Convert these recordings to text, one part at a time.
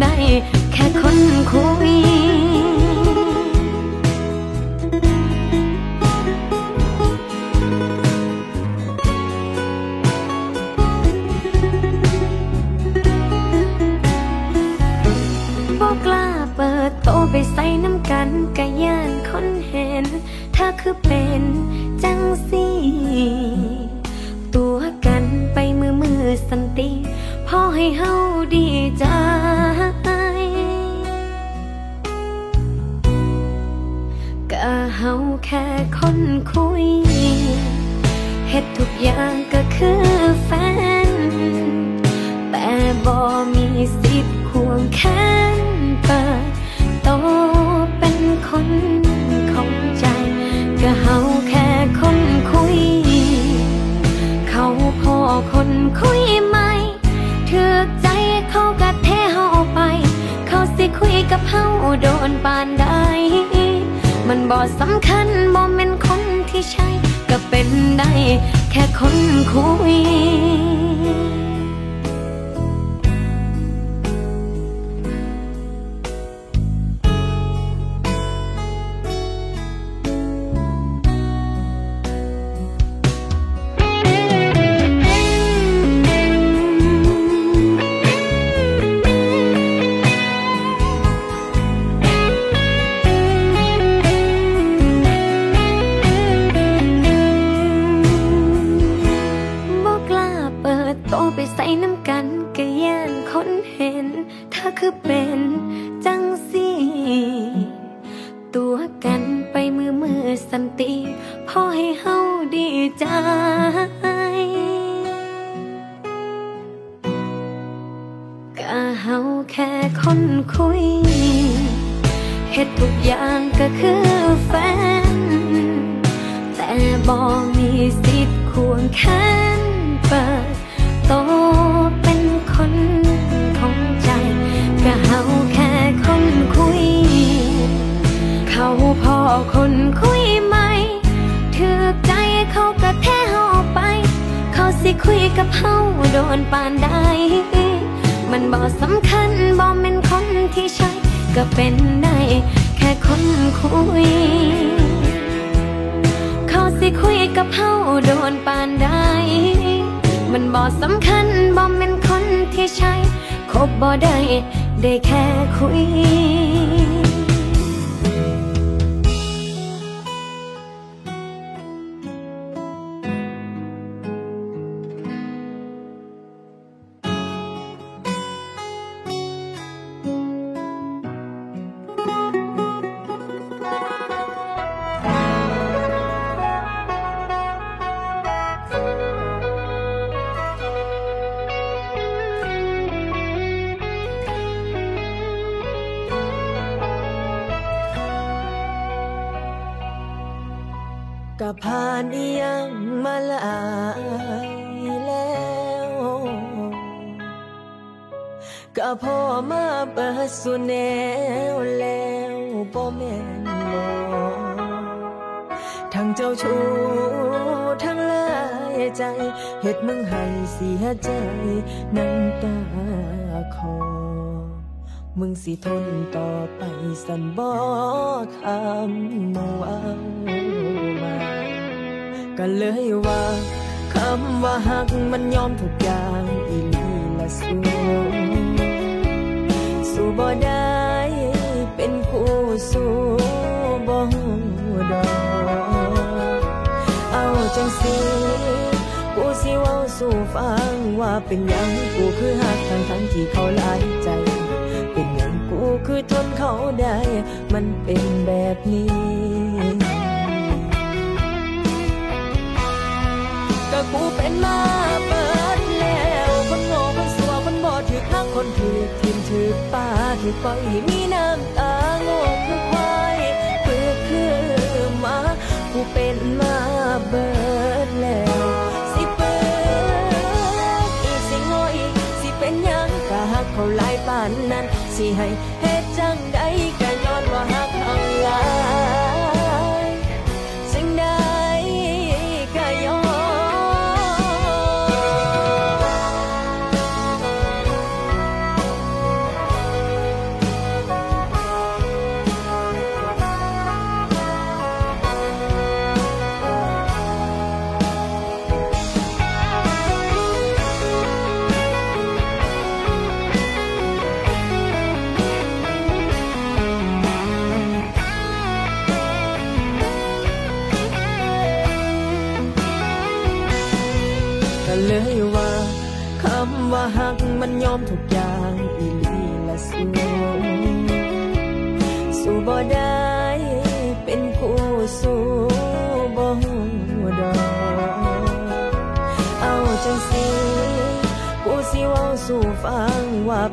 ได้แค่คนคุย บอกล้าเปิดโตไปใส่น้ำกันกะย่านคนเห็น ถ้าคือเป็นจังสีตัวกันไปมือมือสันติพอให้เฮา คนคุยเฮ็ดทุกอย่างก็คือแฟน แต่บ่มีสิทธิ์ควงแขนเปิดโตเป็นคนของใจ ก็เฮาแค่คนคุย เขาพอคนคุยไหมเถือใจเขากะเทเฮาไป เขาสิคุยกับเฮาโดนปานได้มันบ่สำคัญบ่แม่น ได้แค่คนคุย ก็เฮาแค่คนคุยเฮ็ดทุกอย่างก็คือแฟน แต่บ่มีสิทธิ์ควงแขนเปิดโตเป็นคนของใจก็เฮาแค่คนคุย เขาพอคนคุยไหมถือใจเขาก็แท้เฮาไป เขาสิคุยกับเฮาโดนปานได้ มันบ่สำคัญบ่เป็นคนที่ใช่ก็เป็นได้แค่คนคุย เขาสิคุยกับเฮาโดนปานได้ มันบ่สำคัญบ่เป็นคนที่ใช่คบบ่ได้ได้แค่คุย ยอมทุกอย่างอีลีละสูสู้บ่ได้เป็นคู่สู้บ่ดอกเอาจังสิกูสิเว้าสู่ฟังว่าเป็นหยังกูคือหักทั้งทั้งที่เขาหลายใจ เป็นหยังกูคือทนเขาได้ มันเป็นแบบนี้ก็กูเป็นมา คนถือทิมถือป้าถือปล่อยมีน้ำตาโง่คือควายเพื่อคือมาผู้เป็นมาเบิดแล้วสิเปิดอีสิโง่อีสิเป็นยังกะหักเขาหลายปานนั้นสิให้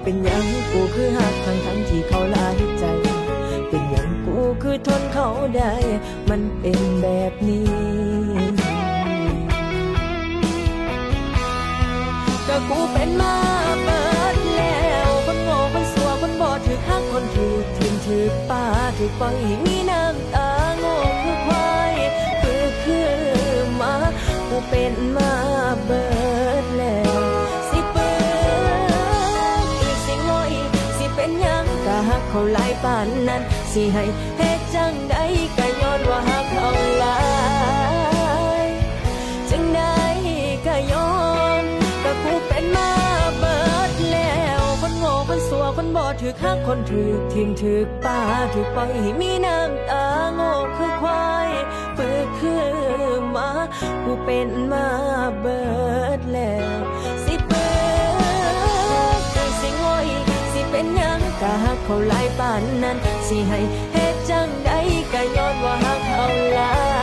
เป็นหยังกูคือหักทั้งทั้งที่เขาลายใจ เป็นหยังกูคือทนเขาได้ มันเป็นแบบนี้ก็กูเป็นมาเปิดแล้วคนโง่คนสัวคนบอดถือข้างคนถือทิมถือป้าถือปล่อยให้มีน้ำตา ปานนั้น สิให้เฮ็ดจังใดก็ย้อนว่าหักเขาหลายจังได้ก็ยอมก็กูเป็นมาเบิดแล้ว คนโง่คนสัวคนบอดถือข้าคนถือทิมถือป้าถือปล่อยให้มีน้ำตาโง่คือควายเปือคือมากูเป็นมาเบิดแล้ว หยังก็หักเขาหลายปานนั้น สิให้เฮ็ดจังใดก็ย้อนว่าหักเขาหลาย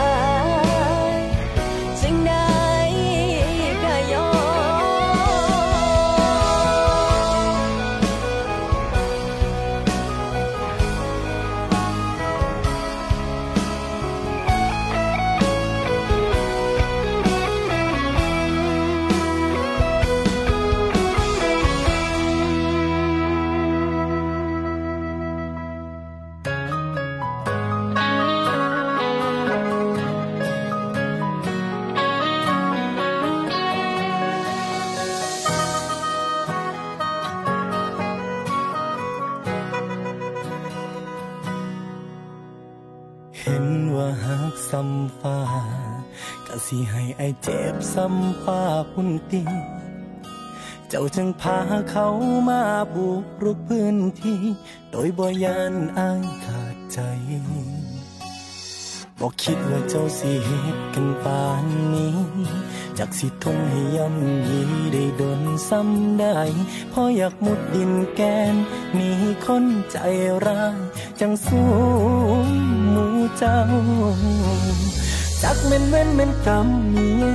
ให้ไอายเจ็บซ้ำฟ้าพุ่นตีเจ้าจึงพาเขามาบุกรุกพื้นที่ โดยบ่ยานอ้ายขาดใจบอกคิดว่าเจ้าสิเหตุกันปานนี้ จากสิทนให้ย่ำยีได้โดนซ้ำได้เพราะอยากมุดดินแกนหนีคนใจร้ายจังสู้หมูเจ้า จักแม่นแม่นแม่นกำเมีย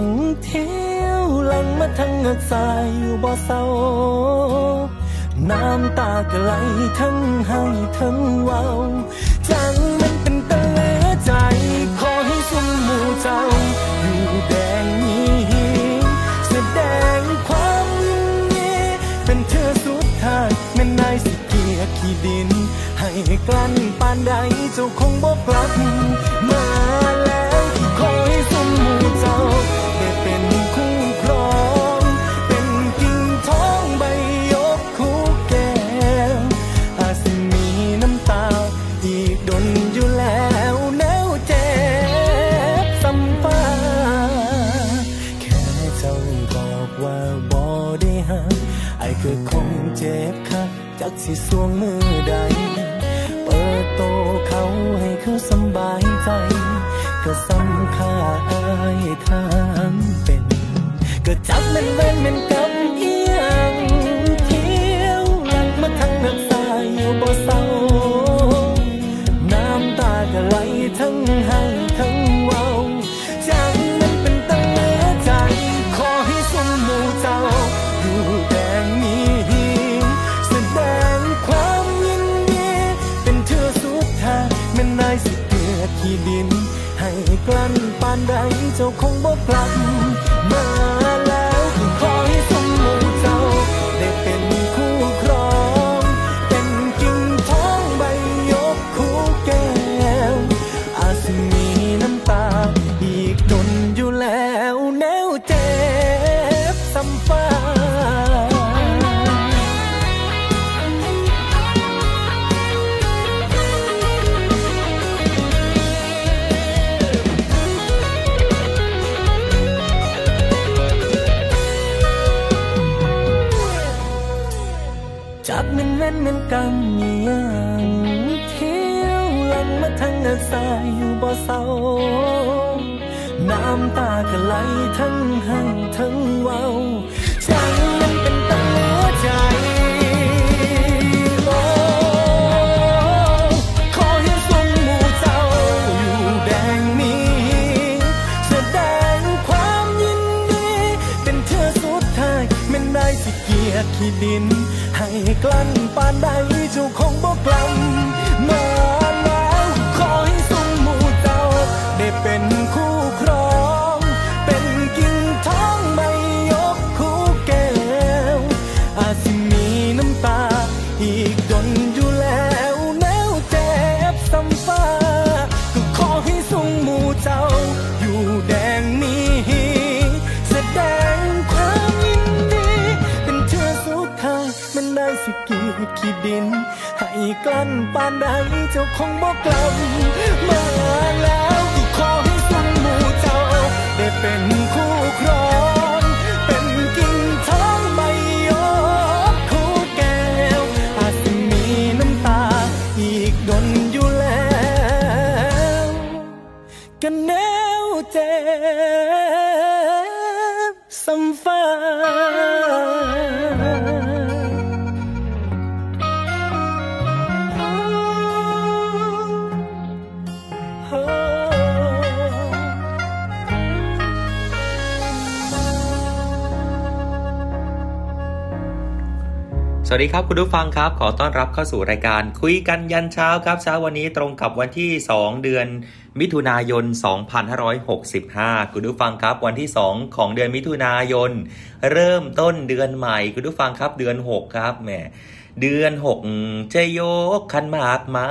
งเที่ยวลังมาทั้งเงกสายอยู่บ่เศร้าน้ำตาก็ไหลทั้งให้ทั้งเว้าจังมันเป็นตะเลใจ ขอให้สมมูเจ้า อยู่แดงนี้แสดงความยินดีเป็นเธอสุดท้ายแม่นายสิเกียขี้ดิน ให้กลั้นปานใดเจ้าคงบอกกลับมาแล้วขอให้สมมูเจ้าได้เป็นคู่ครอง เป็นกิ่งท้องใบยกคู่แก้วอาจสิมีน้ำตา อีกดนอยู่แล้วแนวเจ็บสัมฟ้าแค่เจ้าบอกว่าบ่ได้หักไอ้ก็คงเจ็บคักจากสิสวงมือใด โตเขาให้เขาสบายใจ ก็สำค่าอายทางเป็น ก็จับมันเว้นมันกำเอียงเที่ยวหลังมาทางนักสายอยู่บ่เศร้าน้ำตาก็ไหลทั้งให้ทั้ง กลั้นปานใดเจ้าคงบ่กลั สวัสดีครับคุณผู้ฟังครับ ขอต้อนรับเข้าสู่รายการคุยกันยันเช้าครับเช้าวันนี้ตรงกับวันที่ 2 เดือนมิถุนายน 2565 คุณผู้ฟังครับ วันที่ 2 ของเดือนมิถุนายน เริ่มต้นเดือนใหม่ คุณผู้ฟังครับเดือน 6 ครับแหมเดือน 6 จะโยกขันหมากมา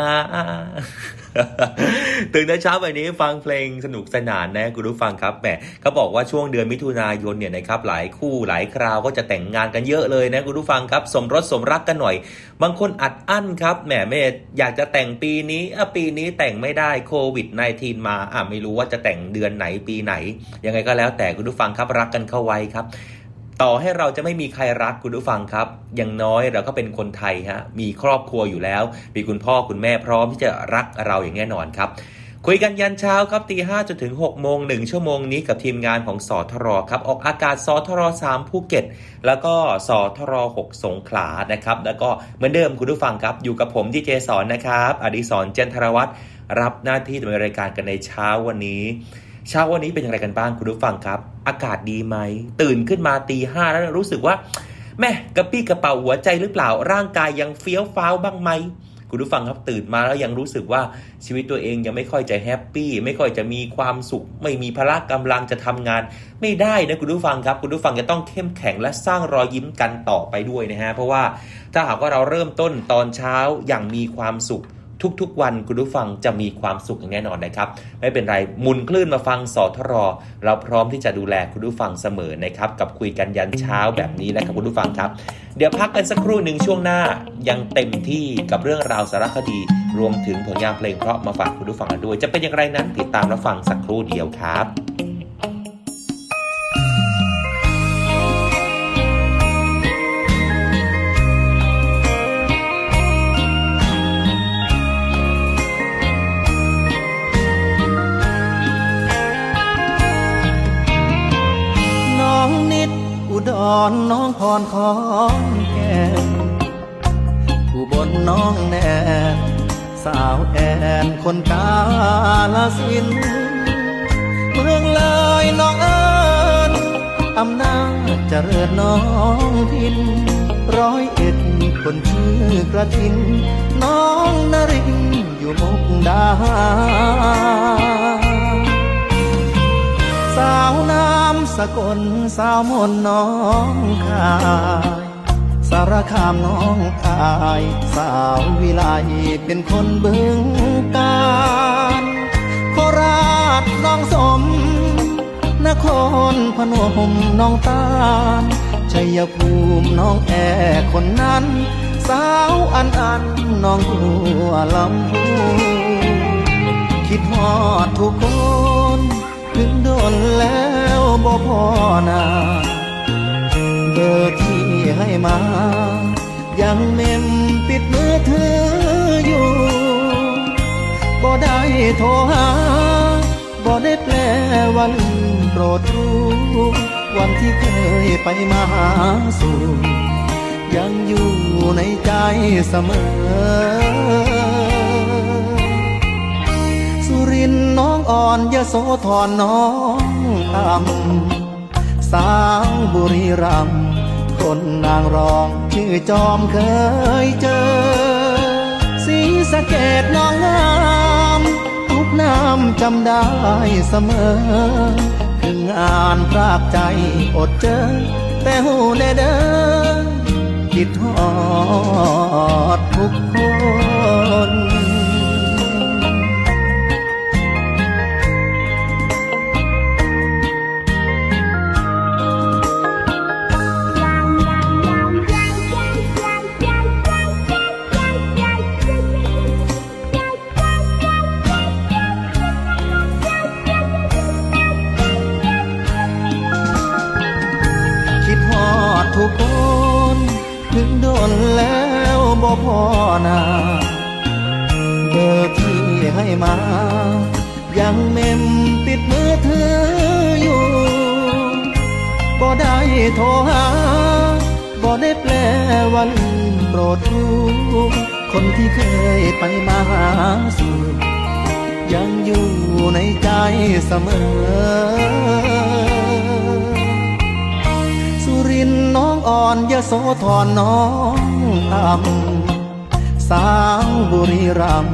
ตื่นแต่เช้าแบบนี้ฟังเพลงสนุกสนานนะคุณผู้ฟังครับแหมเขาบอกว่าช่วงเดือนมิถุนายนเนี่ยนะครับหลายคู่หลายคราวก็จะแต่งงานกันเยอะเลยนะคุณผู้ฟังครับ สมรสสมรักกันหน่อย บางคนอัดอั้นครับแหมแม่อยากจะแต่งปีนี้อะปีนี้แต่งไม่ได้โควิด -19 มาอะไม่รู้ว่าจะแต่งเดือนไหนปีไหน ยังไงก็แล้วแต่คุณผู้ฟังครับรักกันเข้าไว้ครับ ต่อให้เราจะไม่มีใครรักคุณผู้ฟังครับ อย่างน้อยเราก็เป็นคนไทยฮะ มีครอบครัวอยู่แล้ว มีคุณพ่อคุณแม่พร้อมที่จะรักเราอย่างแน่นอนครับ คุยกันยันเช้าครับตีห้าจนถึง6โมงหนึ่งชั่วโมงนี้กับทีมงานของสทรครับ ออกอากาศสทร3ภูเก็ต แล้วก็สทร6สงขลานะครับ แล้วก็เหมือนเดิมคุณผู้ฟังครับ อยู่กับผมดีเจสอนนะครับ อดิศรเจนทรวัตรรับหน้าที่ดำเนินรายการกันในเช้าวันนี้ เช้าวันนี้เป็นอย่างไรกันบ้างคุณผู้ฟังครับ อากาศดีไหม ตื่นขึ้นมาตีห้าแล้วรู้สึกว่า แม่กระปี้กระเป๋าหัวใจหรือเปล่าร่างกายยังเฟี้ยวฟ้าวบ้างไหมคุณผู้ฟังครับตื่นมาแล้วยังรู้สึกว่าชีวิตตัวเองยังไม่ค่อยจะแฮปปี้ไม่ค่อยจะมีความสุข ไม่มีพละกำลังจะทำงาน ไม่ได้นะคุณผู้ฟังครับ คุณผู้ฟังจะต้องเข้มแข็งและสร้างรอยยิ้มกันต่อไปด้วยนะฮะเพราะว่าถ้าหากว่าเราเริ่มต้นตอนเช้าอย่างมีความสุข ทุกๆ วันคุณผู้ฟังจะมีความสุขอย่างแน่นอนนะครับ ไม่เป็นไรมุนคลื่นมาฟังสอทรเราพร้อมที่จะดูแลคุณผู้ฟังเสมอนะครับกับคุยกันยันเช้าแบบนี้นะครับคุณผู้ฟังครับ เดี๋ยวพักกันสักครู่หนึ่งช่วงหน้ายังเต็มที่กับเรื่องราวสารคดี รวมถึงผลงานเพลงเพราะมาฝากคุณผู้ฟังกันด้วย จะเป็นอย่างไรนั้นติดตามรับฟังสักครู่เดียวครับ อนน้องพรของแก้มผู้บนน้องแนนสาวแอนคนกาลสิน เมืองเลยน้องเอิญอำนาจเจริญน้องทิน ร้อยเอ็ดคนชื่อกระทิน น้องนรินอยู่มุกดาหา สาวน้ำสกลสาวมนน้องคายสารคามน้องอาย สาววิไลเป็นคนบึงการโคราชน้องสม นครพนมน้องตาลชัยภูมิน้องแอคนนั้น สาวอันอันน้องหัวลำพูคิดฮอดทุกคน ถึงโดนแล้วบ่พอนาเบอร์ที่ให้มา ยังเมมปิดมือเธออยู่บ่ได้โทรหาบ่ได้แปลวันโปรดรู้วันที่เคยไปมาหาสู่ยังอยู่ในใจเสมอ นน้องอ่อนยะโสธรน้องอำสาวบุรีรัมคนนางรองชื่อจอมเคยเจอ สีสะเกดน้องงามทุกน้ำจำได้เสมอคืองานพรากใจอดเจอ แต่หูแน่เด้อคิดฮอดทุกคน พอนาเบอร์ที่ให้มา ยังเมมติดมือเธออยู่บ่ได้โทรหาบ่ได้แปลวันโปรดรู้คนที่เคยไปมาหาสู่ยังอยู่ในใจเสมอรินน้องอ่อนยโสธรน้องตำ สาวบุรีรัม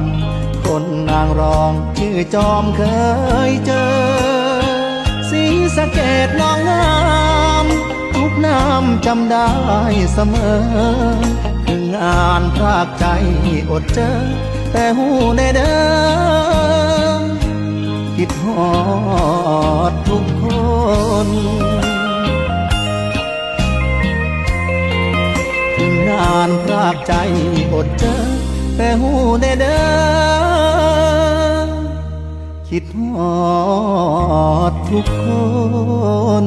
คนนางรองชื่อจอมเคยเจอ สีสะเกดน้องงามทุกน้ำจำได้เสมอคืองานพากใจอดเจอ แต่หูได้เดิมคิดฮอดทุกคน งานพรากใจอดเจอ แต่หูได้เด้อคิดหอดทุกคน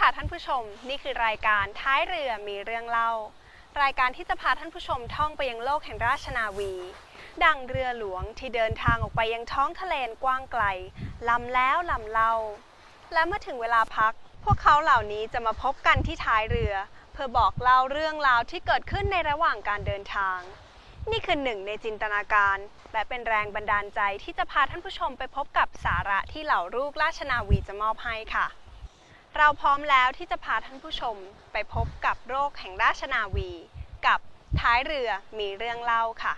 ค่ะท่านผู้ชม นี่คือรายการท้ายเรือมีเรื่องเล่า รายการที่จะพาท่านผู้ชมท่องไปยังโลกแห่งราชนาวี ดังเรือหลวงที่เดินทางออกไปยังท้องทะเลกว้างไกลลำแล้วลำเล่า และเมื่อถึงเวลาพัก พวกเขาเหล่านี้จะมาพบกันที่ท้ายเรือ เพื่อบอกเล่าเรื่องราวที่เกิดขึ้นในระหว่างการเดินทาง นี่คือหนึ่งในจินตนาการ และเป็นแรงบันดาลใจที่จะพาท่านผู้ชมไปพบกับสาระที่เหล่าลูกราชนาวีจะมอบให้ค่ะ เราพร้อมแล้วที่จะพาท่านผู้ชมไปพบกับโรคแห่งราชนาวี กับท้ายเรือมีเรื่องเล่าค่ะ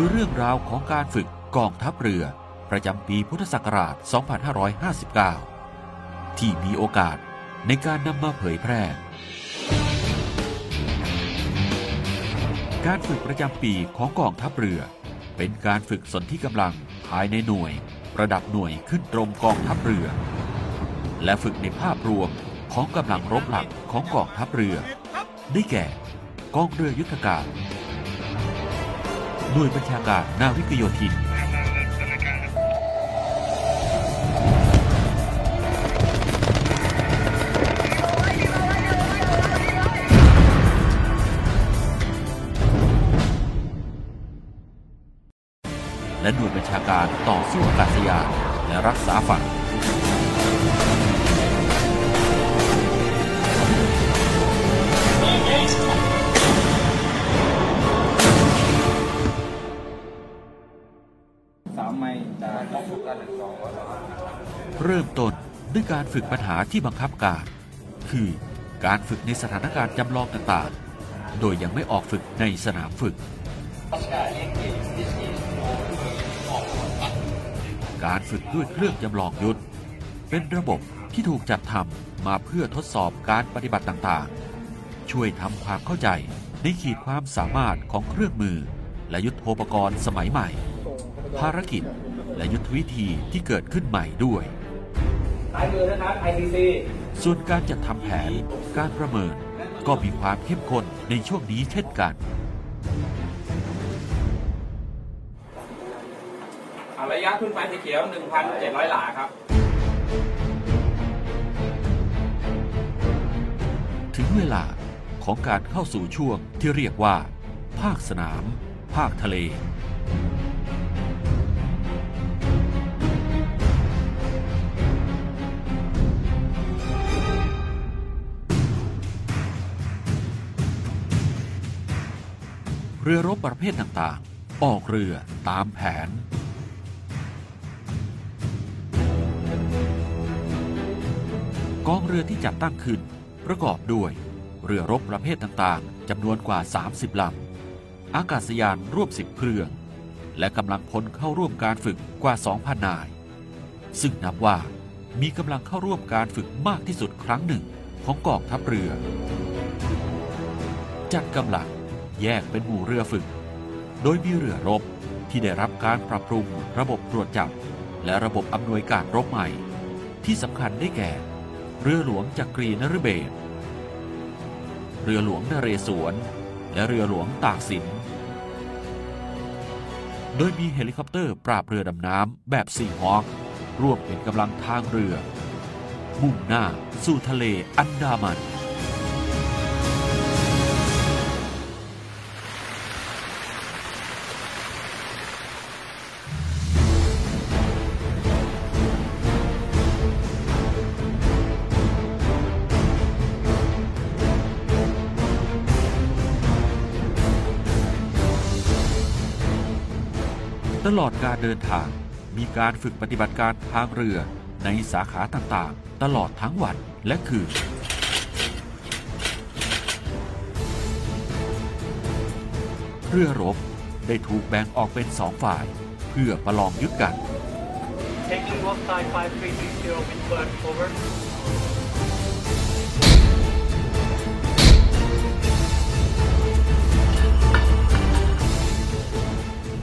คือเรื่องราวของการฝึกกองทัพเรือประจำปีพุทธศักราช 2559 ที่มีโอกาสในการนำมาเผยแพร่ การฝึกประจำปีของกองทัพเรือ เป็นการฝึกสนที่กำลังภายในหน่วย ระดับหน่วยขึ้นตรงกองทัพเรือ และฝึกในภาพรวมของกำลังรบหลักของกองทัพเรือ ได้แก่ กองเรือยุทธการ หน่วยบัญชาการนาวิกโยธิน สู้อากาศยานและรักษาฝั่งสามไม่ได้เริ่มต้นด้วยการฝึกปัญหาที่บังคับการ คือการฝึกในสถานการณ์จำลองต่างๆ โดยยังไม่ออกฝึกในสนามฝึก การฝึกด้วยเครื่องจำลองยุทธ เป็นระบบที่ถูกจัดทำมาเพื่อทดสอบการปฏิบัติต่างๆ ช่วยทำความเข้าใจในขีดความสามารถของเครื่องมือ และยุทโธปกรณ์สมัยใหม่ ภารกิจและยุทธวิธีที่เกิดขึ้นใหม่ด้วยสายมือนะครับ ICC ส่วนการจัดทำแผน การประเมินก็มีความเข้มข้นในช่วงนี้เช่นกัน ระยะขึ้นไปสีเขียว 1,700 หลาครับ ถึงเวลาของการเข้าสู่ช่วงที่เรียกว่า ภาคสนาม ภาคทะเล เรือรบประเภทต่างๆ ออกเรือตามแผน กองเรือที่จัดตั้งขึ้น ประกอบด้วย เรือรบประเภทต่างๆจำนวนกว่า 30 ลำ อากาศยานร่วม 10 เครื่อง และกำลังพลเข้าร่วมการฝึกกว่า 2,000 นาย ซึ่งนับว่ามีกำลังเข้าร่วมการฝึกมากที่สุดครั้งหนึ่งของกองทัพเรือ จัดกำลังแยกเป็นหมู่เรือฝึก โดยมีเรือรบที่ได้รับการปรับปรุงระบบตรวจจับ และระบบอำนวยการรบใหม่ ที่สำคัญได้แก่ เรือหลวงจักรีนฤเบศร เรือหลวงนเรศวร และเรือหลวงตากสิน โดยมีเฮลิคอปเตอร์ปราบเรือดำน้ำแบบ Seahawkร่วมเป็นกำลังทางเรือ มุ่งหน้าสู่ทะเลอันดามัน ตลอดการเดินทาง มีการฝึกปฏิบัติการทางเรือในสาขาต่างๆ ตลอดทั้งวันและคืน เรือรบได้ถูกแบ่งออกเป็นสองฝ่าย เพื่อประลองยุทธกัน Taking walk side 5360 windward over.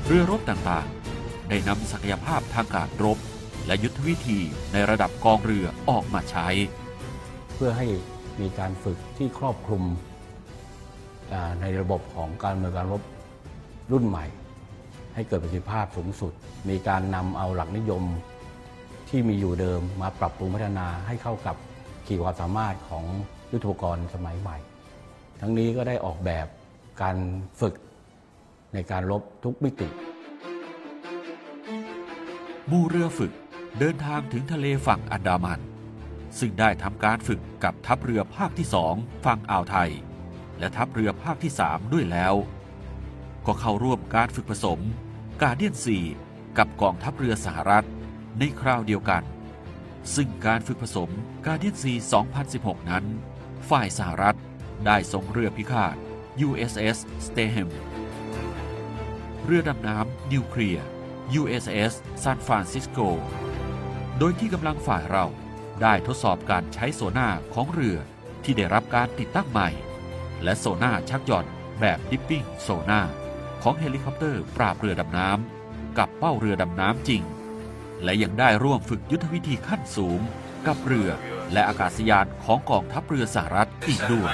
เรือรบต่างๆ ได้นำศักยภาพทางการรบ และยุทธวิธีในระดับกองเรือออกมาใช้ เพื่อให้มีการฝึกที่ครอบคลุมในระบบของการเมืองการรบรุ่นใหม่ ให้เกิดประสิทธิภาพสูงสุด มีการนำเอาหลักนิยมที่มีอยู่เดิมมาปรับปรุงพัฒนาให้เข้ากับขีดความสามารถของยุทธปกรณ์สมัยใหม่ ทั้งนี้ก็ได้ออกแบบการฝึก ในการรบทุกมิติมู่เรือฝึกเดินทางถึงทะเลฝั่งอันดามัน ซึ่งได้ทำการฝึกกับทัพเรือภาคที่สองฝั่งอ่าวไทย และทัพเรือภาคที่สามด้วยแล้ว ก็เข้าร่วมการฝึกผสมกาเดียนซีกับกองทัพเรือสหรัฐในคราวเดียวกัน ซึ่งการฝึกผสมGuardian Sea 2016 นั้น ฝ่ายสหรัฐได้ส่งเรือพิฆาต USS Stethem เรือดำน้ำนิวเคลียร์ USS San Francisco โดยที่กำลังฝ่ายเราได้ทดสอบการใช้โซนาร์ของเรือที่ได้รับการติดตั้งใหม่ และโซนาร์ชักหย่อนแบบ dipping sonar ของเฮลิคอปเตอร์ปราบเรือดำน้ำกับเป้าเรือดำน้ำจริง และยังได้ร่วมฝึกยุทธวิธีขั้นสูง กับเรือและอากาศยานของกองทัพเรือสหรัฐอีกด้วย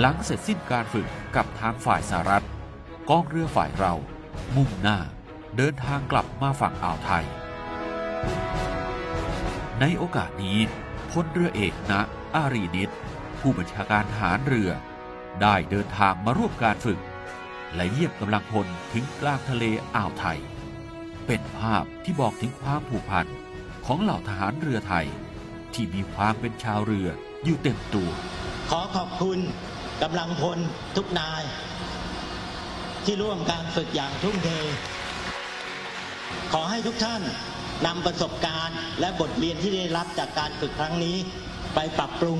หลังเสร็จสิ้นการฝึกกับทางฝ่ายสหรัฐกองเรือฝ่ายเรา มุ่งหน้าเดินทางกลับมาฝั่งอ่าวไทย ในโอกาสนี้พลเรือเอกณอารีนิตผู้บัญชาการทหารเรือ ได้เดินทางมาร่วมการฝึก และเยียมกำลังพลถึงกลางทะเลอ่าวไทย เป็นภาพที่บอกถึงความผูกพันของเหล่าทหารเรือไทย ที่มีความเป็นชาวเรืออยู่เต็มตัว ขอขอบคุณ กำลังพลทุกนาย ที่ร่วมการฝึกอย่างทุ่มเท ขอให้ทุกท่านนำประสบการณ์และบทเรียนที่ได้รับจากการฝึกครั้งนี้ ไปปรับปรุง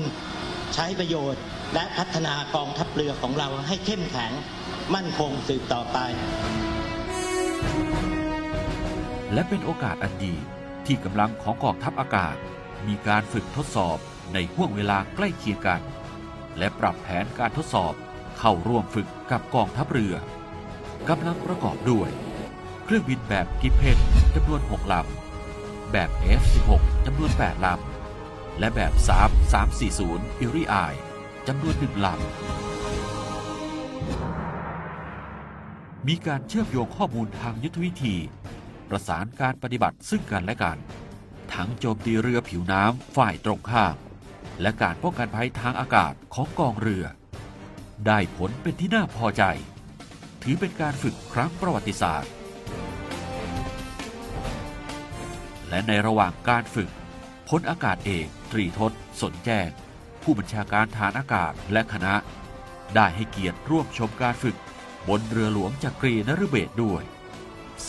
ใช้ประโยชน์ และพัฒนากองทัพเรือของเราให้เข้มแข็งมั่นคงสืบต่อไป และเป็นโอกาสอันดีที่กำลังของกองทัพอากาศ มีการฝึกทดสอบในห่วงเวลาใกล้เคียงกัน และปรับแผนการทดสอบเข้าร่วมฝึกกับกองทัพเรือกำลังประกอบด้วย เครื่องบินแบบกิเพนจำนวน 6 ลำ แบบ F16 จำนวน 8 ลำ และแบบ3340 อิริอายจำนวน 1 ลำ มีการเชื่อมโยงข้อมูลทางยุทธวิธี ประสานการปฏิบัติซึ่งกันและกัน ทั้งโจมตีเรือผิวน้ำฝ่ายตรงข้าม และการป้องกันภัยทางอากาศของกองเรือ ได้ผลเป็นที่น่าพอใจ ถือเป็นการฝึกครั้งประวัติศาสตร์ และในระหว่างการฝึกพลอากาศเอกตรีทศสนแจ้ง ผู้บัญชาการฐานอากาศและคณะ ได้ให้เกียรติร่วมชมการฝึกบนเรือหลวงจักรีนฤเบศด้วย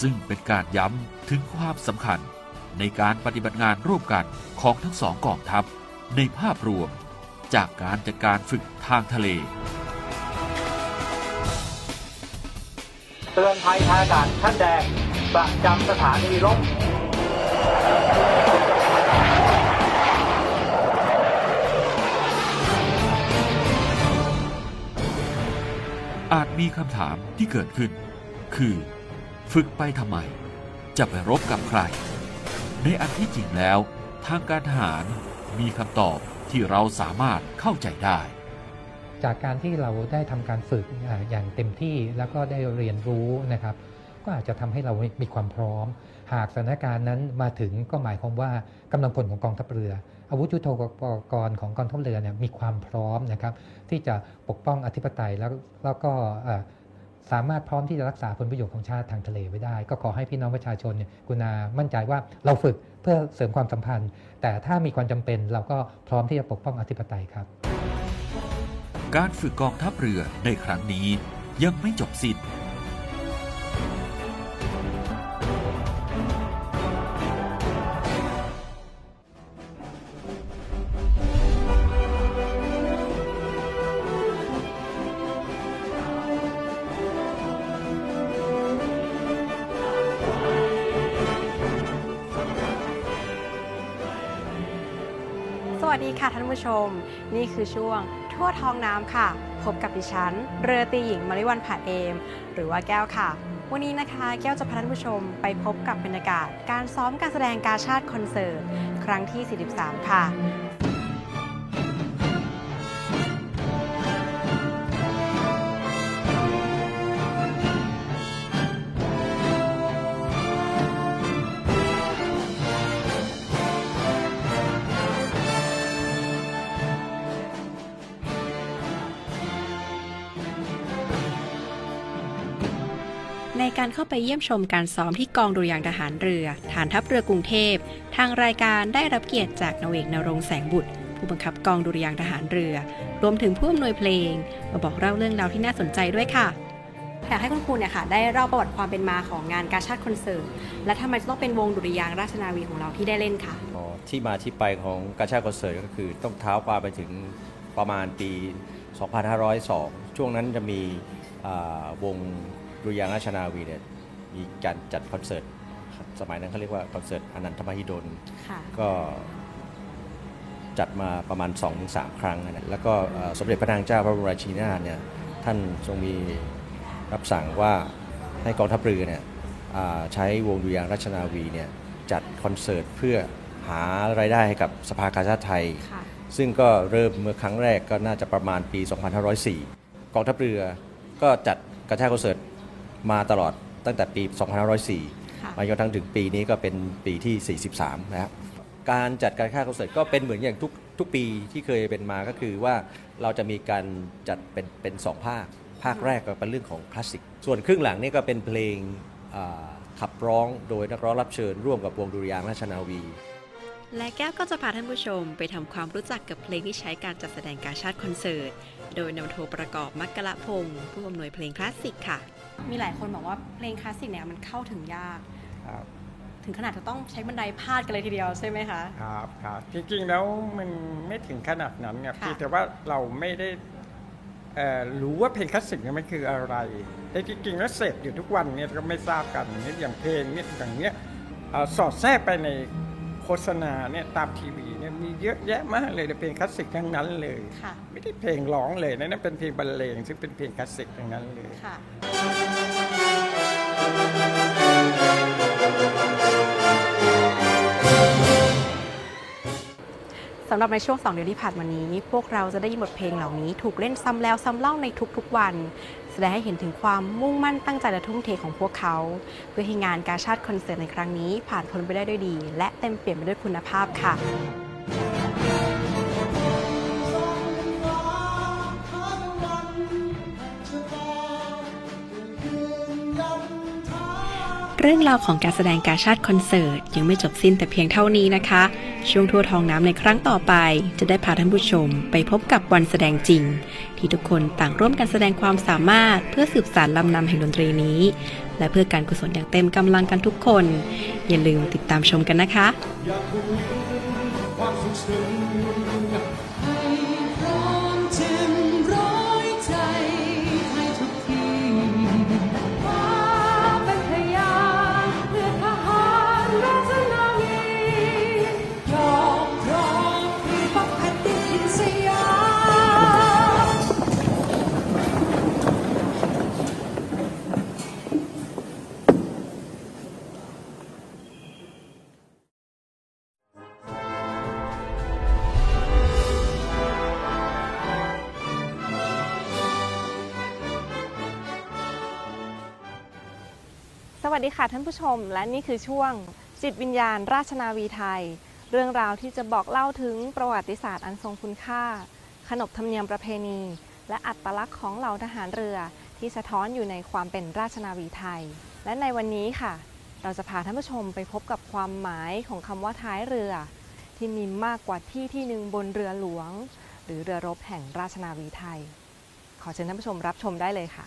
ซึ่งเป็นการย้ำถึงความสำคัญในการปฏิบัติงานร่วมกันของทั้งสองกองทัพ ในภาพรวมจากการจัดการฝึกทางทะเลเตือนภัยทางอากาศชั้นแดงประจำสถานีลบอาจมีคำถามที่เกิดขึ้น คือ ฝึกไปทำไม จะไปรบกับใคร ในอันที่จริงแล้ว ทางการทหาร มีคำตอบที่เราสามารถเข้าใจได้ จากการที่เราได้ทำการฝึกอย่างเต็มที่แล้วก็ได้เรียนรู้นะครับ ก็อาจจะทำให้เรามีความพร้อม หากสถานการณ์นั้นมาถึงก็หมายความว่ากำลังพลของกองทัพเรือ อาวุธยุทโธปกรณ์ของกองทัพเรือเนี่ยมีความพร้อมนะครับ ที่จะปกป้องอธิปไตยแล้วแล้วก็สามารถพร้อมที่จะรักษาผลประโยชน์ของชาติทางทะเลไว้ได้ ก็ขอให้พี่น้องประชาชนเนี่ยกุณามั่นใจว่าเราฝึกเพื่อเสริมความสัมพันธ์ แต่ถ้ามีความจำเป็นเราก็พร้อมที่จะปกป้องอธิปไตยครับ การฝึกกองทัพเรือในครั้งนี้ยังไม่จบสิ้น ผู้ชม นี่คือช่วงทั่วท้องน้ำค่ะ พบกับดิฉัน เรือตีหญิงมาริวันผาเอม หรือว่าแก้วค่ะ วันนี้นะคะ แก้วจะพาท่านผู้ชมไปพบกับบรรยากาศ การซ้อมการแสดงการชาติคอนเสิร์ต ครั้งที่ 43 ค่ะ การเข้าไปเยี่ยมชมการซ้อมที่กองดุริยางค์ทหารเรือ ฐานทัพเรือกรุงเทพ ทางรายการได้รับเกียรติจากนาวเอกนรงค์แสงบุตร ผู้บังคับกองดุริยางค์ทหารเรือ รวมถึงผู้อำนวยเพลง มาบอกเล่าเรื่องราวที่น่าสนใจด้วยค่ะอยากให้คุณครูเนี่ยค่ะได้เล่าประวัติความเป็นมาของงานการชาติคอนเสิร์ตและทำไมจะต้องเป็นวงดุริยางค์ราชนาวีของเราที่ได้เล่นค่ะอ๋อที่มาที่ไปของการชาติคอนเสิร์ตก็คือต้องเท้าความไปถึงประมาณปี 2502 ช่วงนั้นจะมีวง ดุริยางราชนาวีเนี่ยมีการจัดคอนเสิร์ตสมัยนั้นเขาเรียกว่าคอนเสิร์ตอนันทมหิดลก็จัดมาประมาณ 2-3 ครั้งนะแล้วก็สมเด็จพระนางเจ้าพระบรมราชินีนาถเนี่ยท่านทรงมีรับสั่งว่าให้กองทัพเรือเนี่ยใช้วงดุริยางราชนาวีเนี่ยจัดคอนเสิร์ตเพื่อหารายได้ให้กับสภากาชาติไทย ซึ่งก็เริ่มเมื่อครั้งแรกก็น่าจะประมาณปี 2504 กองทัพเรือก็จัดกระชากคอนเสิร์ต มาตลอดตั้งแต่ปี 2504 มาจนทั้งถึงปีนี้ก็เป็นปีที่ 43 นะครับ การจัดการค่าคอนเสิร์ตก็เป็นเหมือนอย่างทุกทุกปีที่เคยเป็นมาก็คือว่าเราจะมีการจัดเป็นเป็นสองภาค ภาคแรกก็เป็นเรื่องของคลาสสิก ส่วนครึ่งหลังนี่ก็เป็นเพลงขับร้องโดยนักร้องรับเชิญร่วมกับวงดุริยางราชนาวี และแก้วก็จะพาท่านผู้ชมไปทำความรู้จักกับเพลงที่ใช้การจัดแสดงการชาติคอนเสิร์ต โดยนำโทประกอบมักกะละพงศ์ผู้อำนวยเพลงคลาสสิกค่ะ มีหลายคนบอกว่าเพลงคลาสสิกเนี่ยมันเข้าถึงยากถึงขนาดจะต้องใช้บันไดพาดกันเลยทีเดียวใช่ไหมคะ ครับครับจริงๆแล้วมันไม่ถึงขนาดนั้นเนี่ยพี่แต่ว่าเราไม่ได้รู้ว่าเพลงคลาสสิกเนี่ยมันคืออะไร แต่จริงๆแล้วเสพอยู่ทุกวันเนี่ยก็ไม่ทราบกันนี่อย่างเพลงเนี่ยอย่างเนี้ยสอดแทรกไปในโฆษณาเนี่ยตามทีวีเนี่ยมีเยอะแยะมากเลยเพลงคลาสสิกทั้งนั้นเลยไม่ได้เพลงร้องเลยนะนั่นเป็นเพลงบรรเลงซึ่งเป็นเพลงคลาสสิกทั้งนั้นเลย สำหรับในช่วง 2 เดือนที่ผ่านมานี้ พวกเราจะได้ยินบทเพลงเหล่านี้ ถูกเล่นซ้ำแล้วซ้ำเล่าในทุกๆวัน แสดงให้เห็นถึงความมุ่งมั่นตั้งใจและทุ่มเทของพวกเขา เพื่อให้งานการชาติคอนเสิร์ตในครั้งนี้ผ่านพ้นไปได้ด้วยดี และเต็มเปี่ยมไปด้วยคุณภาพค่ะ รื่องราวของการแสดงการชาติคอนเสิร์ต ยังไม่จบสิ้นแต่เพียงเท่านี้นะคะ ช่วงทั่วทองน้ำในครั้งต่อไป จะได้พาท่านผู้ชมไปพบกับวันแสดงจริง ที่ทุกคนต่างร่วมกันแสดงความสามารถ เพื่อสืบสานลำนำแห่งดนตรีนี้ และเพื่อการกุศลอย่างเต็มกำลังกันทุกคน อย่าลืมติดตามชมกันนะคะ วัสดีค่ะท่านผู้ชม และนี่คือช่วง จิตวิญญาณ ราชนาวีไทย เรื่องราวที่จะบอกเล่าถึงประวัติศาสตร์อันทรงคุณค่า ขนบธรรมเนียมประเพณี และอัตลักษณ์ของเหล่าทหารเรือ ที่สะท้อนอยู่ในความเป็นราชนาวีไทย และในวันนี้ค่ะ เราจะพาท่านผู้ชมไปพบกับความหมายของคำว่าท้ายเรือ ที่มีมากกว่าที่ที่หนึ่งบนเรือหลวง หรือเรือรบแห่งราชนาวีไทย ขอเชิญท่านผู้ชมรับชมได้เลยค่ะ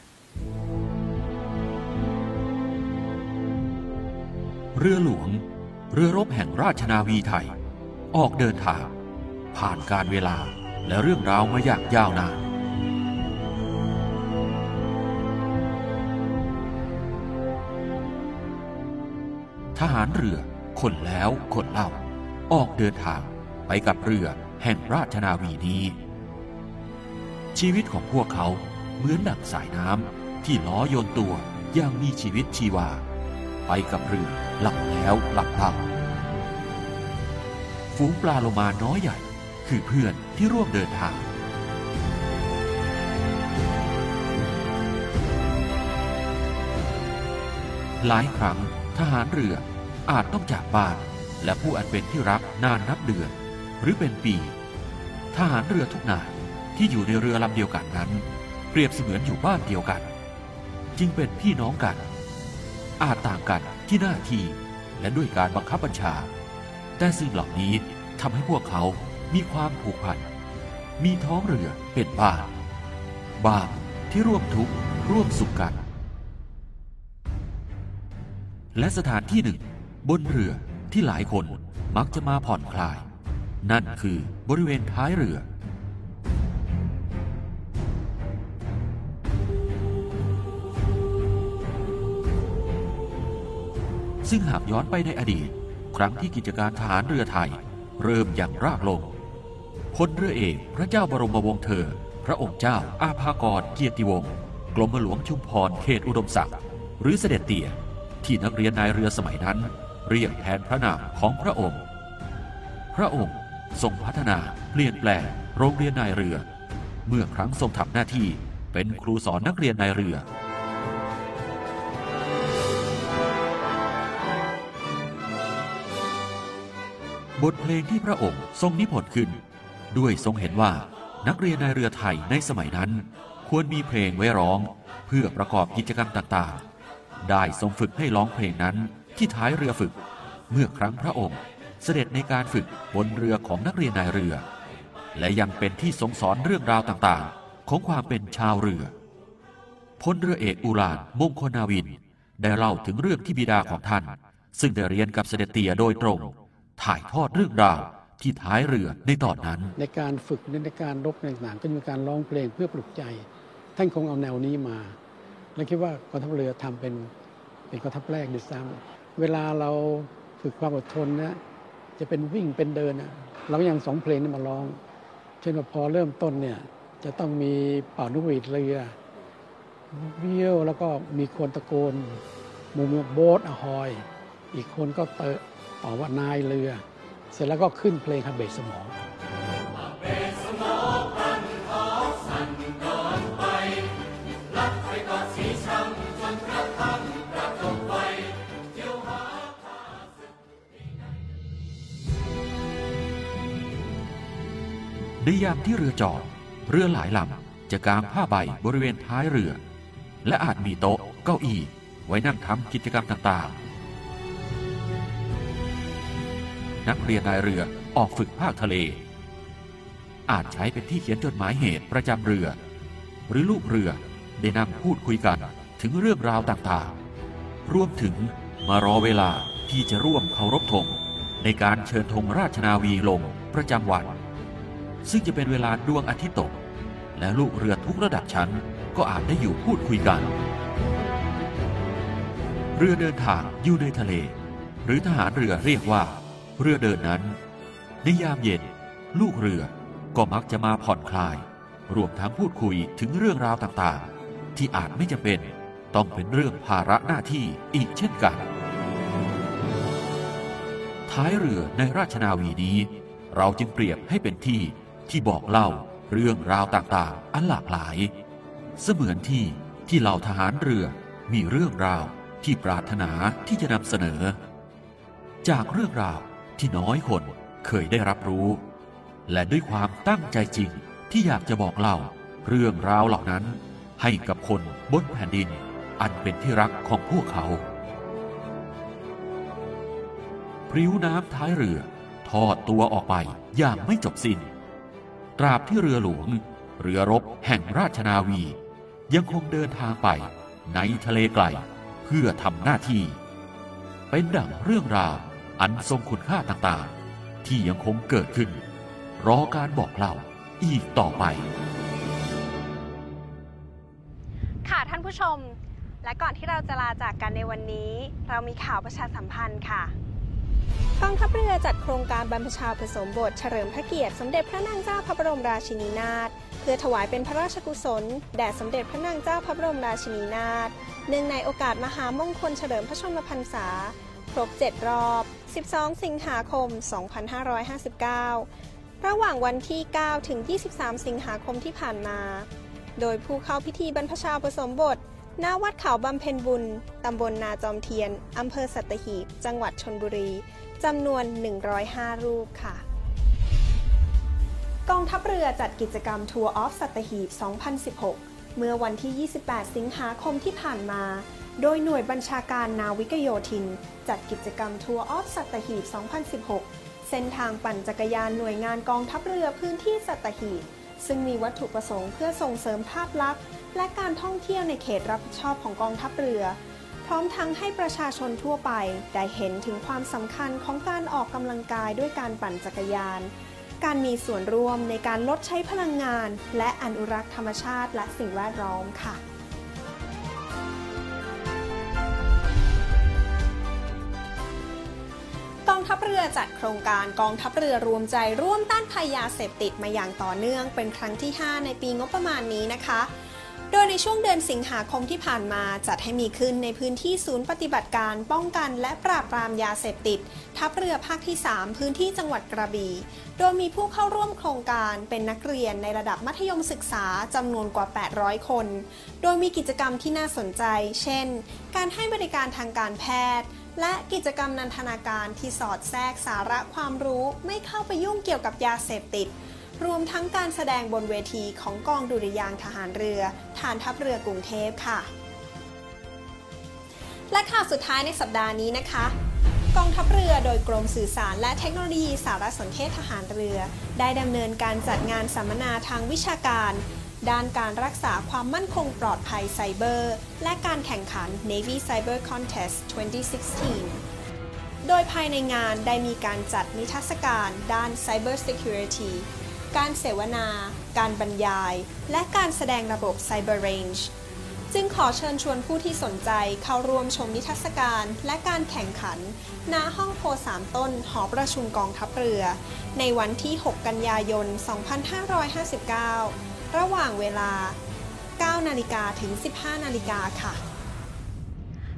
เรือหลวง เรือรบแห่งราชนาวีไทย ออกเดินทาง ผ่านการเวลาและเรื่องราวมาอย่างยาวนานทหารเรือคนแล้วคนเล่า ออกเดินทางไปกับเรือแห่งราชนาวีนี้ ชีวิตของพวกเขาเหมือนดั่งสายน้ำที่ล้อโยนตัวอย่างมีชีวิตชีวา ไปกับเรือหลับแล้วหลับเล่าฝูงปลาโลมาน้อยใหญ่ คือเพื่อนที่ร่วมเดินทาง หลายครั้งทหารเรืออาจต้องจากบ้าน และผู้อันเป็นที่รักนานนับเดือน หรือเป็นปี ทหารเรือทุกนายที่อยู่ในเรือลำเดียวกันนั้น เปรียบเสมือนอยู่บ้านเดียวกัน จึงเป็นพี่น้องกัน อาจต่างกันที่หน้าที่และด้วยการบังคับบัญชา แต่สิ่งเหล่านี้ทำให้พวกเขามีความผูกพัน มีท้องเรือเป็นบ้านบ้านที่ร่วมทุกข์ร่วมสุขกัน และสถานที่หนึ่ง บนเรือที่หลายคนมักจะมาผ่อนคลาย นั่นคือบริเวณท้ายเรือ ซึ่งหากย้อนไปในอดีต ครั้งที่กิจการทหารเรือไทย เริ่มอย่างรากลงพลเรือเอกพระเจ้าบรมวงศ์เธอ พระองค์เจ้าอาภากรเกียรติวงศ์กรมหลวงชุมพรเขตอุดมศักดิ์หรือเสด็จเตี่ยที่นักเรียนนายเรือสมัยนั้น เรียกแทนพระนามของพระองค์ พระองค์ทรงพัฒนาเปลี่ยนแปลงโรงเรียนนายเรือ เมื่อครั้งทรงทำหน้าที่เป็นครูสอนนักเรียนนายเรือ บทเพลงที่พระองค์ทรงนิพนธ์ขึ้น ด้วยทรงเห็นว่านักเรียนนายเรือไทยในสมัยนั้น ควรมีเพลงไว้ร้อง เพื่อประกอบกิจกรรมต่างๆ ได้ทรงฝึกให้ร้องเพลงนั้นที่ท้ายเรือฝึก เมื่อครั้งพระองค์เสด็จในการฝึกบนเรือของนักเรียนนายเรือ และยังเป็นที่ทรงสอนเรื่องราวต่างๆ ของความเป็นชาวเรือพลเรือเอกอุรานมงคลนาวิน ได้เล่าถึงเรื่องที่บิดาของท่าน ซึ่งได้เรียนกับเสด็จเตี่ยโดยตรง ถ่ายทอดเรื่องราวที่ท้ายเรือในตอนนั้น ในการฝึกในการรบต่างๆก็จะมีการร้องเพลงเพื่อปลุกใจ ท่านคงเอาแนวนี้มา และคิดว่ากองทัพเรือทำเป็นเป็นกองทัพแรกด้วยซ้ำเวลาเราฝึกความอดทนนะจะเป็นวิ่งเป็นเดินนะเรายังสองเพลงนี้มาร้อง เช่นว่าพอเริ่มต้นเนี่ยจะต้องมีเป่านุหวีดเรือเบี้ยวแล้วก็มีคนตะโกนมูมโบ๊ทอหอย อีกคนก็เตะ ต่อว่านายเรือ เสร็จแล้วก็ขึ้นเพลงฮับเบสสมองในยามที่เรือจอด เรือหลายลำจะกางผ้าใบบริเวณท้ายเรือ และอาจมีโต๊ะเก้าอี้ ไว้นั่งทำกิจกรรมต่างๆ นักเรียนนายเรือออกฝึกภาคทะเล อาจใช้เป็นที่เขียนจดหมายเหตุประจำเรือ หรือลูกเรือได้นั่งพูดคุยกันถึงเรื่องราวต่างๆ รวมถึงมารอเวลาที่จะร่วมเคารพธงในการเชิญธงราชนาวีลงประจำวัน ซึ่งจะเป็นเวลาดวงอาทิตย์ตก และลูกเรือทุกระดับชั้นก็อาจได้อยู่พูดคุยกัน เรือเดินทางอยู่ในทะเล หรือทหารเรือเรียกว่า เรือเดินนั้น ในยามเย็น ลูกเรือก็มักจะมาผ่อนคลาย รวมทั้งพูดคุยถึงเรื่องราวต่างๆ ที่อาจไม่จำเป็นต้องเป็นเรื่องภาระหน้าที่อีกเช่นกัน ท้ายเรือในราชนาวีนี้ เราจึงเปรียบให้เป็นที่ที่บอกเล่าเรื่องราวต่างๆ อันหลากหลาย เสมือนที่ที่เหล่าทหารเรือมีเรื่องราวที่ปรารถนาที่จะนำเสนอ จากเรื่องราว ที่น้อยคนเคยได้รับรู้ และด้วยความตั้งใจจริงที่อยากจะบอกเล่าเรื่องราวเหล่านั้น ให้กับคนบนแผ่นดิน อันเป็นที่รักของพวกเขา พริ้วน้ำท้ายเรือทอดตัวออกไปอย่างไม่จบสิน้น ตราบที่เรือหลวง เรือรบแห่งราชนาวี ยังคงเดินทางไปในทะเลไกล เพื่อทำหน้าที่ เป็นดั่งเรื่องราว อันทรงคุณค่าต่างๆ ที่ยังคงเกิดขึ้น รอการบอกเล่าอีกต่อไป ค่ะท่านผู้ชม และก่อนที่เราจะลาจากกันในวันนี้ เรามีข่าวประชาสัมพันธ์ค่ะกองทัพเรือจัดโครงการบรรพชาผสมบทเฉลิมพระเกียรติสมเด็จพระนางเจ้าพระบรมราชินีนาถเพื่อถวายเป็นพระราชกุศลแด่สมเด็จพระนางเจ้าพระบรมราชินีนาถเนื่องในโอกาสมหามงคลเฉลิมพระชนมพรรษา ครบ 7 รอบ 12 สิงหาคม 2559 ระหว่างวันที่ 9 ถึง 23 สิงหาคมที่ผ่านมา โดยผู้เข้าพิธีบรรพชาผสมบทณวัดเขาบำเพ็ญบุญ ตำบลนาจอมเทียน อำเภอสัตหีบ จังหวัดชนบุรี จำนวน 105 รูปค่ะ กองทัพเรือจัดกิจกรรมทัวร์ออฟสัตหีบ 2016 เมื่อวันที่ 28 สิงหาคมที่ผ่านมา โดยหน่วยบัญชาการนาวิกโยธิน จัดกิจกรรมทัวร์ออฟสัตหีบ 2016 เส้นทางปั่นจักรยานหน่วยงานกองทัพเรือพื้นที่สัตหีบ ซึ่งมีวัตถุประสงค์เพื่อส่งเสริมภาพลักษณ์ และการท่องเที่ยวในเขตรับผิดชอบของกองทัพเรือ พร้อมทั้งให้ประชาชนทั่วไป ได้เห็นถึงความสำคัญของการออกกำลังกายด้วยการปั่นจักรยาน การมีส่วนร่วมในการลดใช้พลังงาน และอนุรักษ์ธรรมชาติและสิ่งแวดล้อมค่ะ กองทัพเรือจัดโครงการกองทัพเรือรวมใจร่วมต้านภัยยาเสพติดมาอย่างต่อเนื่องเป็นครั้งที่ 5 ในปีงบประมาณนี้นะคะ โดยในช่วงเดือนสิงหาคมที่ผ่านมาจัดให้มีขึ้นในพื้นที่ศูนย์ปฏิบัติการป้องกันและปราบปรามยาเสพติด ทัพเรือภาคที่ 3 พื้นที่จังหวัดกระบี่ โดยมีผู้เข้าร่วมโครงการเป็นนักเรียนในระดับมัธยมศึกษาจำนวนกว่า 800 คน โดยมีกิจกรรมที่น่าสนใจ เช่น การให้บริการทางการแพทย์ และกิจกรรมนันทนาการที่สอดแทรกสาระความรู้ไม่เข้าไปยุ่งเกี่ยวกับยาเสพติด รวมทั้งการแสดงบนเวทีของกองดุริยางทหารเรือ ฐานทัพเรือกรุงเทพค่ะ และข่าวสุดท้ายในสัปดาห์นี้นะคะ กองทัพเรือโดยกรมสื่อสารและเทคโนโลยีสารสนเทศทหารเรือ ได้ดำเนินการจัดงานสัมมนาทางวิชาการ ด้านการรักษาความมั่นคงปลอดภัยไซเบอร์ และการแข่งขัน Navy Cyber Contest 2016 โดยภายในงานได้มีการจัดนิทรรศการด้าน Cyber Security การเสวนา การบรรยาย และการแสดงระบบ Cyber Range จึงขอเชิญชวนผู้ที่สนใจเข้าร่วมชมนิทรรศการและการแข่งขัน ณ ห้องโพสามต้น หอประชุมกองทัพเรือ ในวันที่ 6 กันยายน 2559 ระหว่างเวลา 9 นาฬิกาถึง 15 นาฬิกาค่ะ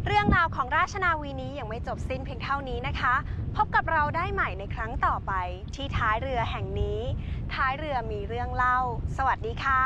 เรื่องราวของราชนาวีนี้ยังไม่จบสิ้นเพียงเท่านี้นะคะ พบกับเราได้ใหม่ในครั้งต่อไป ที่ท้ายเรือแห่งนี้ ท้ายเรือมีเรื่องเล่า สวัสดีค่ะ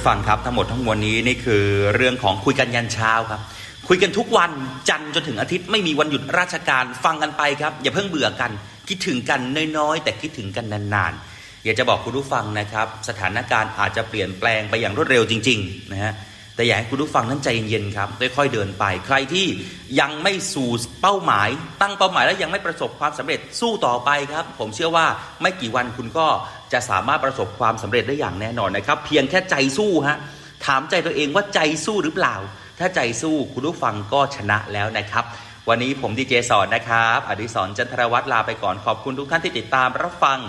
ผู้ฟังครับ ทั้งหมดทั้งมวลนี้นี่คือเรื่องของคุยกันยันเช้าครับ คุยกันทุกวันจันทร์จนถึงอาทิตย์ไม่มีวันหยุดราชการฟังกันไปครับ อย่าเพิ่งเบื่อกัน คิดถึงกันน้อยๆ แต่คิดถึงกันนานๆอยากจะบอกคุณผู้ฟังนะครับ สถานการณ์อาจจะเปลี่ยนแปลงไปอย่างรวดเร็วจริง ๆ นะฮะ แต่อยากให้คุณผู้ฟังนั้นใจเย็นๆครับค่อยๆเดินไป ใครที่ยังไม่สู่เป้าหมาย ตั้งเป้าหมายแล้วยังไม่ประสบความสำเร็จสู้ต่อไปครับ ผมเชื่อว่าไม่กี่วันคุณก็จะสามารถประสบความสำเร็จได้อย่างแน่นอนนะครับ เพียงแค่ใจสู้ฮะถามใจตัวเองว่าใจสู้หรือเปล่า ถ้าใจสู้คุณผู้ฟังก็ชนะแล้วนะครับ วันนี้ผมดีเจสอนนะครับ อดิศรจันทรวัฒน์ลาไปก่อนขอบคุณทุกท่านที่ติดตามรับฟัง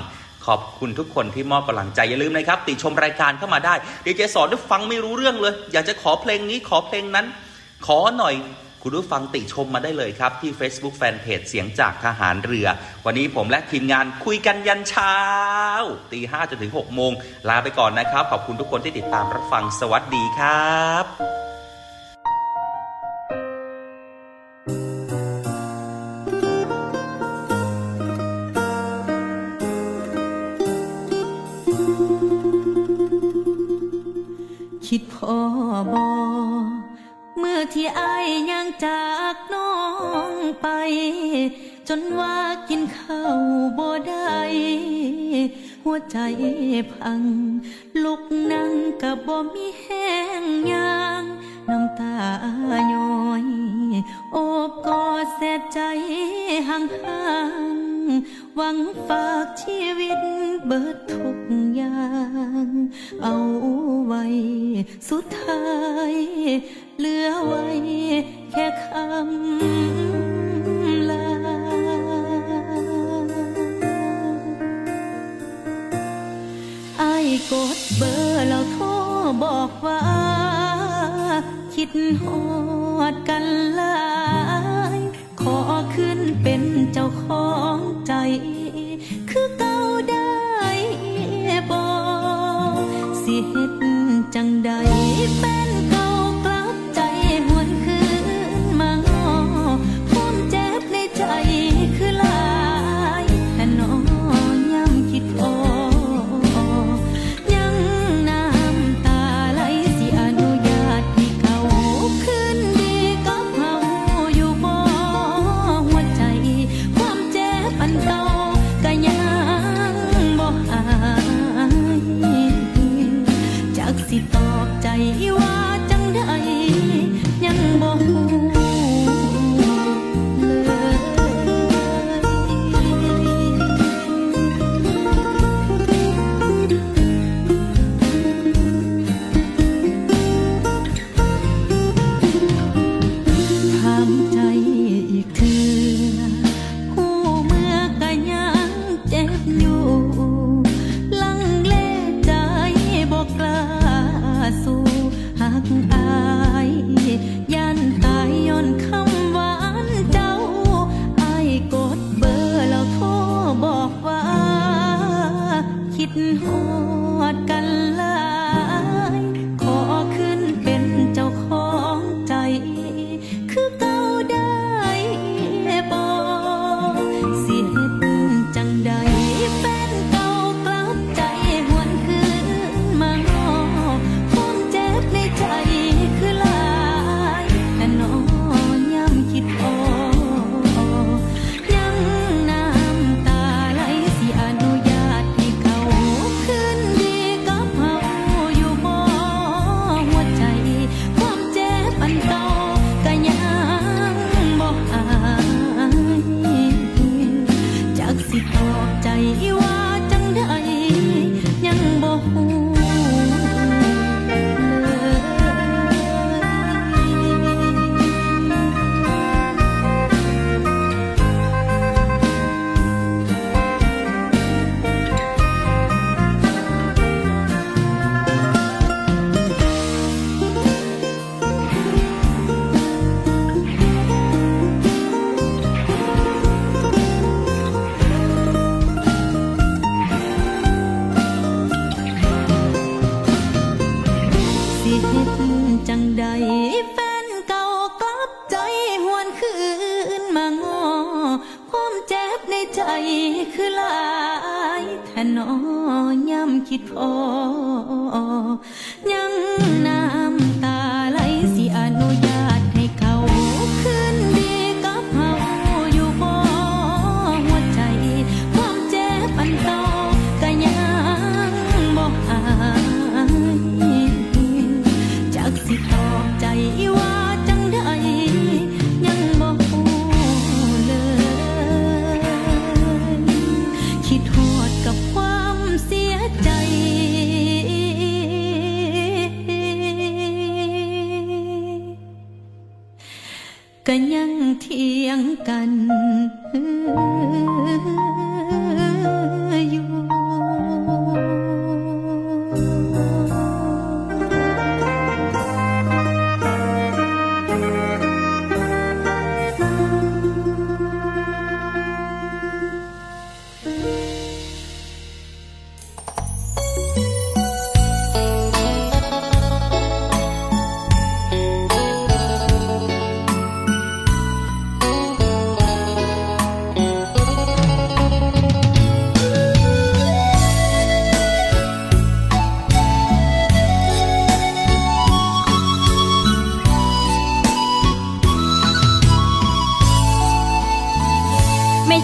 ขอบคุณทุกคนที่มอบกำลังใจ อย่าลืมนะครับ ติชมรายการเข้ามาได้ดีเจสอนด้วยฟังไม่รู้เรื่องเลย อยากจะขอเพลงนี้ขอเพลงนั้น ขอหน่อยคุณผู้ฟังติชมมาได้เลยครับ ที่ Facebook Fanpage เสียงจากทหารเรือ วันนี้ผมและทีมงานคุยกันยันเช้าตีห้าจนถึง6โมงลาไปก่อนนะครับ ขอบคุณทุกคนที่ติดตามรับฟังสวัสดีครับ ที่อายยังจากน้องไป จนว่ากินข้าวบ่ได้หัวใจพัง ลุกนั่งกับบ่มีแห้งยาง น้ำตาย้อยโอบกอดเสียใจห่างห่างๆหวังฝากชีวิตเบิดทุกอย่าง เอาไว้ สุดท้าย เหลือไว้ แค่คำลาไอ้กดเบอร์แล้วโทรบอกว่า คิดหอดกันลาย ขอขึ้นเป็นเจ้าของใจ คือเก่าได้บอสิเฮ็ดจังใดเ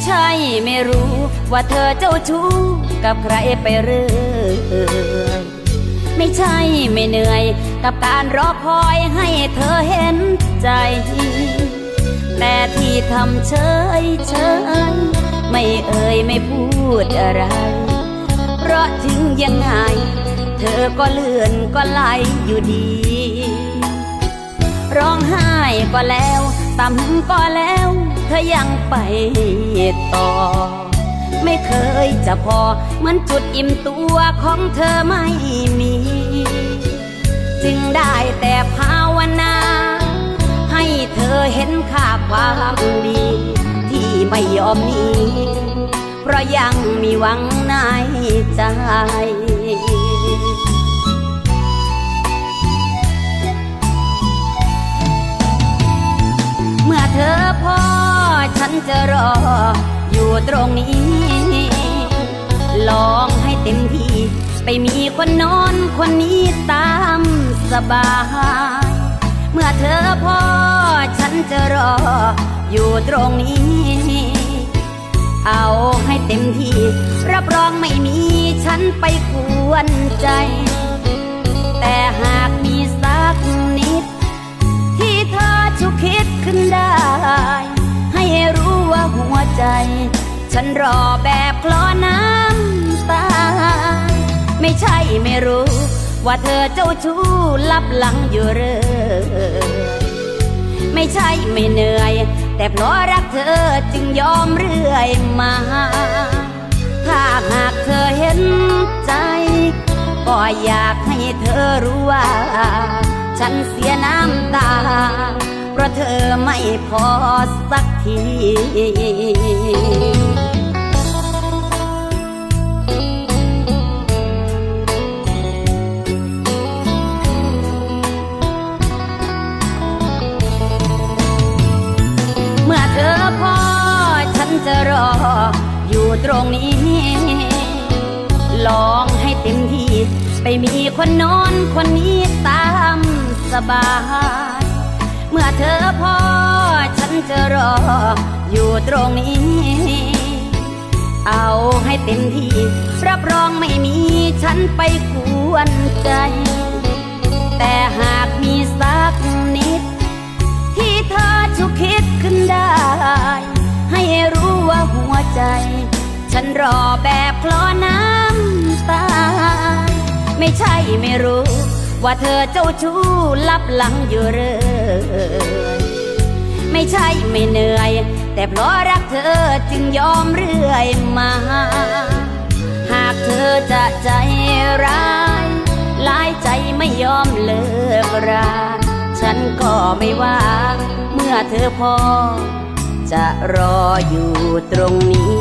ใช่ไม่รู้ว่าเธอเจ้าชู้กับใครไปเรื่อยไม่ใช่ไม่เหนื่อย กับการรอคอยให้เธอเห็นใจ แต่ที่ทำเฉยเฉยไม่เอ่ยไม่พูดอะไร เพราะถึงยังไง เธอก็เลื่อนก็ไหลอยู่ดี ร้องไห้ก็แล้วต่ำก็แล้ว เธอยังไปต่อ ไม่เคยจะพอ เหมือนจุดอิ่มตัวของเธอไม่มี จึงได้แต่ภาวนา ให้เธอเห็นค่าความดี ที่ไม่ยอมหนีเพราะยังมีหวังในใจเมื่อเธอพอ ฉันจะรอ อยู่ตรงนี้ ลองให้เต็มที่ ไปมีคนนอนคนนี้ตามสบาย เมื่อเธอพอฉันจะรอ อยู่ตรงนี้ เอาให้เต็มที่ รับรองไม่มีฉันไปกวนใจ แต่หากมีสักนิด ที่เธอชุกคิดขึ้นได้ หัวใจ ฉันรอแบบคลอน้ำตา ไม่ใช่ไม่รู้ ว่าเธอเจ้าชู้ลับหลังอยู่เรื่อยไม่ใช่ไม่เหนื่อย แต่เพราะรักเธอจึงยอมเรื่อยมา ถ้าหากเธอเห็นใจ ก็อยากให้เธอรู้ว่า ฉันเสียน้ำตา เพราะเธอไม่พอสักทีเมื่อเธอพอฉันจะรออยู่ตรงนี้ ลองให้เต็มที่ ไปมีคนนอนคนนี้ตามสบาย เมื่อเธอพอฉันจะรออยู่ตรงนี้ เอาให้เต็มที่ รับรองไม่มีฉันไปกวนใจ แต่หากมีสักนิด ที่เธอชุกคิดขึ้นได้ ให้รู้ว่าหัวใจ ฉันรอแบบคลอน้ำตา ไม่ใช่ไม่รู้ ว่าเธอเจ้าชู้ลับหลังอยู่เรื่อยไม่ใช่ไม่เหนื่อย แต่เพราะรักเธอจึงยอมเรื่อยมา หากเธอจะใจร้ายหลายใจไม่ยอมเลิกราฉันก็ไม่ว่า เมื่อเธอพอ จะรออยู่ตรงนี้